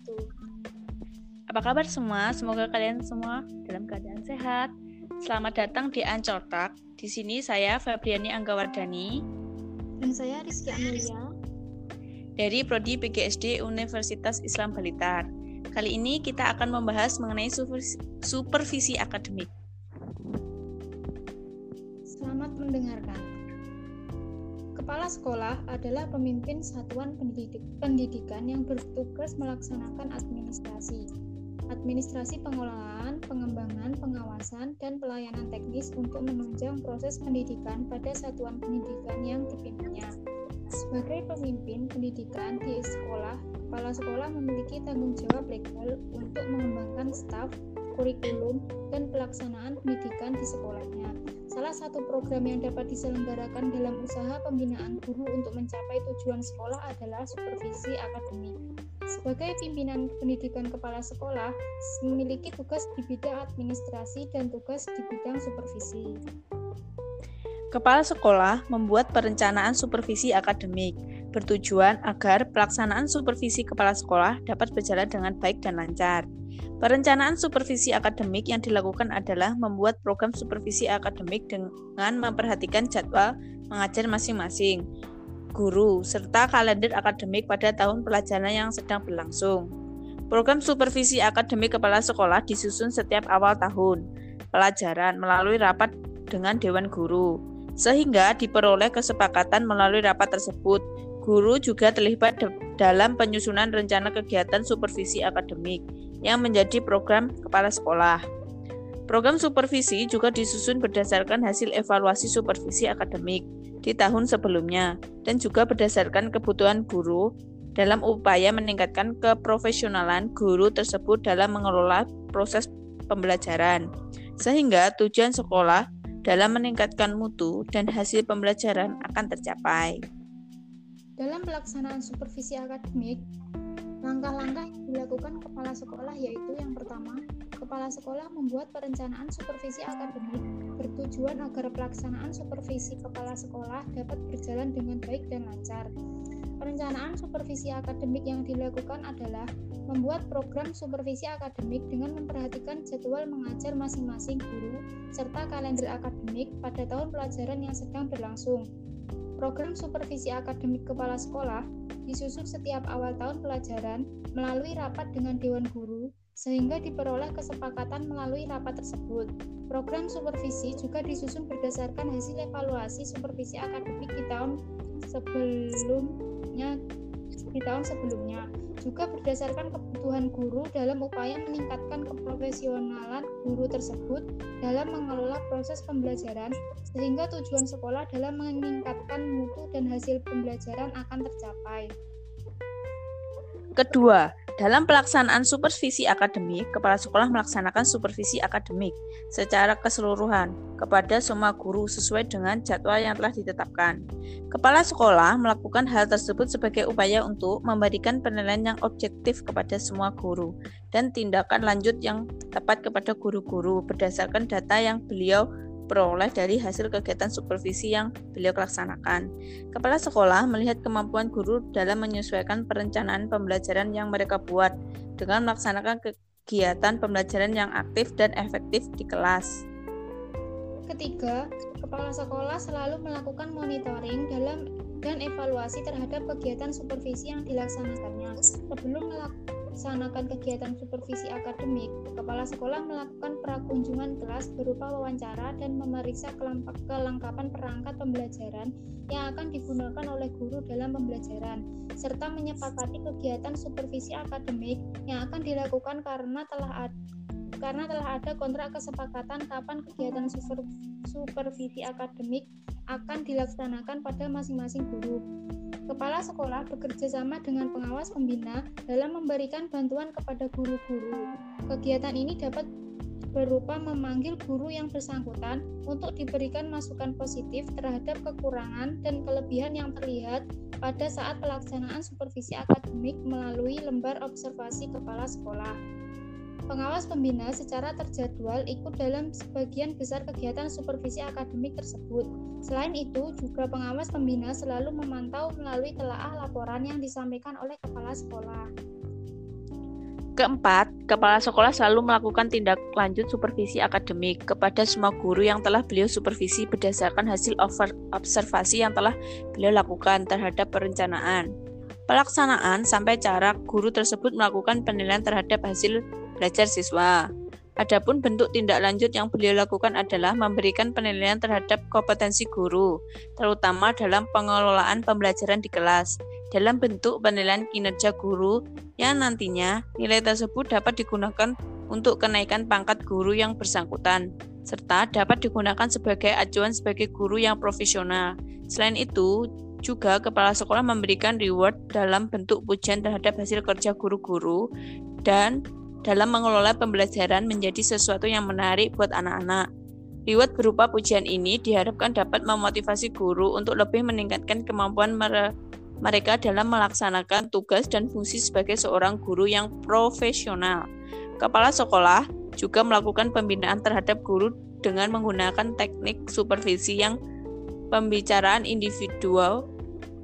wabarakatuh. Apa kabar semua? Semoga kalian semua dalam keadaan sehat. Selamat datang di Ancol Talk. Di sini saya Fabriani Anggawardani Dan saya Rizky Amelia. dari Prodi PGSD Universitas Islam Blitar. Kali ini kita akan membahas mengenai supervisi akademik. Selamat mendengarkan. Kepala sekolah adalah pemimpin satuan pendidik, pendidikan yang bertugas melaksanakan administrasi. Administrasi pengolahan, pengembangan, pengawasan, dan pelayanan teknis untuk menunjang proses pendidikan pada satuan pendidikan yang dipimpinnya. Sebagai pemimpin pendidikan di sekolah, kepala sekolah memiliki tanggung jawab legal untuk mengembangkan staf, kurikulum, dan pelaksanaan pendidikan di sekolahnya. Salah satu program yang dapat diselenggarakan dalam usaha pembinaan guru untuk mencapai tujuan sekolah adalah supervisi akademik. Sebagai pimpinan pendidikan kepala sekolah, memiliki tugas di bidang administrasi dan tugas di bidang supervisi. Kepala sekolah membuat perencanaan supervisi akademik bertujuan agar pelaksanaan supervisi kepala sekolah dapat berjalan dengan baik dan lancar. Perencanaan supervisi akademik yang dilakukan adalah membuat program supervisi akademik dengan memperhatikan jadwal mengajar masing-masing guru serta kalender akademik pada tahun pelajaran yang sedang berlangsung. Program supervisi akademik kepala sekolah disusun setiap awal tahun pelajaran melalui rapat dengan dewan guru sehingga diperoleh kesepakatan melalui rapat tersebut. Guru juga terlibat dalam penyusunan rencana kegiatan supervisi akademik yang menjadi program kepala sekolah. Program supervisi juga disusun berdasarkan hasil evaluasi supervisi akademik di tahun sebelumnya dan juga berdasarkan kebutuhan guru dalam upaya meningkatkan keprofesionalan guru tersebut dalam mengelola proses pembelajaran. Sehingga tujuan sekolah dalam meningkatkan mutu dan hasil pembelajaran akan tercapai. Dalam pelaksanaan supervisi akademik, langkah-langkah yang dilakukan kepala sekolah yaitu yang pertama, kepala sekolah membuat perencanaan supervisi akademik bertujuan agar pelaksanaan supervisi kepala sekolah dapat berjalan dengan baik dan lancar. Perencanaan supervisi akademik yang dilakukan adalah membuat program supervisi akademik dengan memperhatikan jadwal mengajar masing-masing guru serta kalender akademik pada tahun pelajaran yang sedang berlangsung. Program supervisi akademik kepala sekolah disusun setiap awal tahun pelajaran melalui rapat dengan dewan guru sehingga diperoleh kesepakatan melalui rapat tersebut. Program supervisi juga disusun berdasarkan hasil evaluasi supervisi akademik di tahun sebelumnya di tahun sebelumnya juga berdasarkan kebutuhan guru dalam upaya meningkatkan keprofesionalan guru tersebut dalam mengelola proses pembelajaran sehingga tujuan sekolah dalam meningkatkan mutu dan hasil pembelajaran akan tercapai. Kedua, dalam pelaksanaan supervisi akademik, kepala sekolah melaksanakan supervisi akademik secara keseluruhan kepada semua guru sesuai dengan jadwal yang telah ditetapkan. Kepala sekolah melakukan hal tersebut sebagai upaya untuk memberikan penilaian yang objektif kepada semua guru dan tindakan lanjut yang tepat kepada guru-guru berdasarkan data yang beliau diperoleh dari hasil kegiatan supervisi yang beliau laksanakan. Kepala sekolah melihat kemampuan guru dalam menyesuaikan perencanaan pembelajaran yang mereka buat dengan melaksanakan kegiatan pembelajaran yang aktif dan efektif di kelas. Ketiga, kepala sekolah selalu melakukan monitoring dalam dan evaluasi terhadap kegiatan supervisi yang dilaksanakannya. Sebelum melaksanakan kegiatan supervisi akademik, kepala sekolah melakukan prakunjungan kelas berupa wawancara dan memeriksa kelengkapan perangkat pembelajaran yang akan digunakan oleh guru dalam pembelajaran, serta menyepakati kegiatan supervisi akademik yang akan dilakukan karena telah karena telah ada kontrak kesepakatan kapan kegiatan super, supervisi akademik akan dilaksanakan pada masing-masing guru. Kepala sekolah bekerja sama dengan pengawas pembina dalam memberikan bantuan kepada guru-guru. Kegiatan ini dapat berupa memanggil guru yang bersangkutan untuk diberikan masukan positif terhadap kekurangan dan kelebihan yang terlihat pada saat pelaksanaan supervisi akademik melalui lembar observasi kepala sekolah. Pengawas pembina secara terjadwal ikut dalam sebagian besar kegiatan supervisi akademik tersebut. Selain itu, juga pengawas pembina selalu memantau melalui telaah laporan yang disampaikan oleh kepala sekolah. Keempat, kepala sekolah selalu melakukan tindak lanjut supervisi akademik kepada semua guru yang telah beliau supervisi berdasarkan hasil observasi yang telah beliau lakukan terhadap perencanaan. Pelaksanaan sampai cara guru tersebut melakukan penilaian terhadap hasil belajar siswa. Adapun bentuk tindak lanjut yang beliau lakukan adalah memberikan penilaian terhadap kompetensi guru, terutama dalam pengelolaan pembelajaran di kelas dalam bentuk penilaian kinerja guru yang nantinya nilai tersebut dapat digunakan untuk kenaikan pangkat guru yang bersangkutan serta dapat digunakan sebagai acuan sebagai guru yang profesional. Selain itu, juga kepala sekolah memberikan reward dalam bentuk pujian terhadap hasil kerja guru-guru dan dalam mengelola pembelajaran menjadi sesuatu yang menarik buat anak-anak. Reward berupa pujian ini diharapkan dapat memotivasi guru untuk lebih meningkatkan kemampuan mereka dalam melaksanakan tugas dan fungsi sebagai seorang guru yang profesional. Kepala sekolah juga melakukan pembinaan terhadap guru dengan menggunakan teknik supervisi yang pembicaraan individual,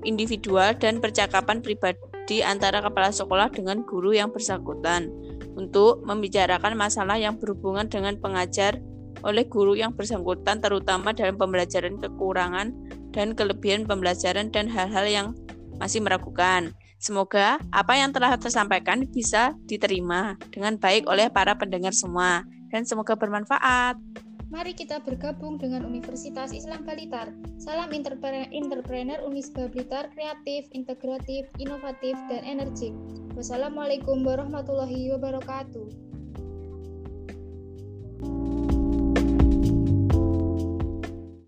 individual dan percakapan pribadi antara kepala sekolah dengan guru yang bersangkutan untuk membicarakan masalah yang berhubungan dengan pengajar oleh guru yang bersangkutan terutama dalam pembelajaran kekurangan dan kelebihan pembelajaran dan hal-hal yang masih meragukan. Semoga apa yang telah tersampaikan bisa diterima dengan baik oleh para pendengar semua dan semoga bermanfaat. Mari kita bergabung dengan Universitas Islam Balitar. Salam entrepreneur, Unisba Blitar, kreatif, integratif, inovatif, dan energik. Wassalamualaikum warahmatullahi wabarakatuh.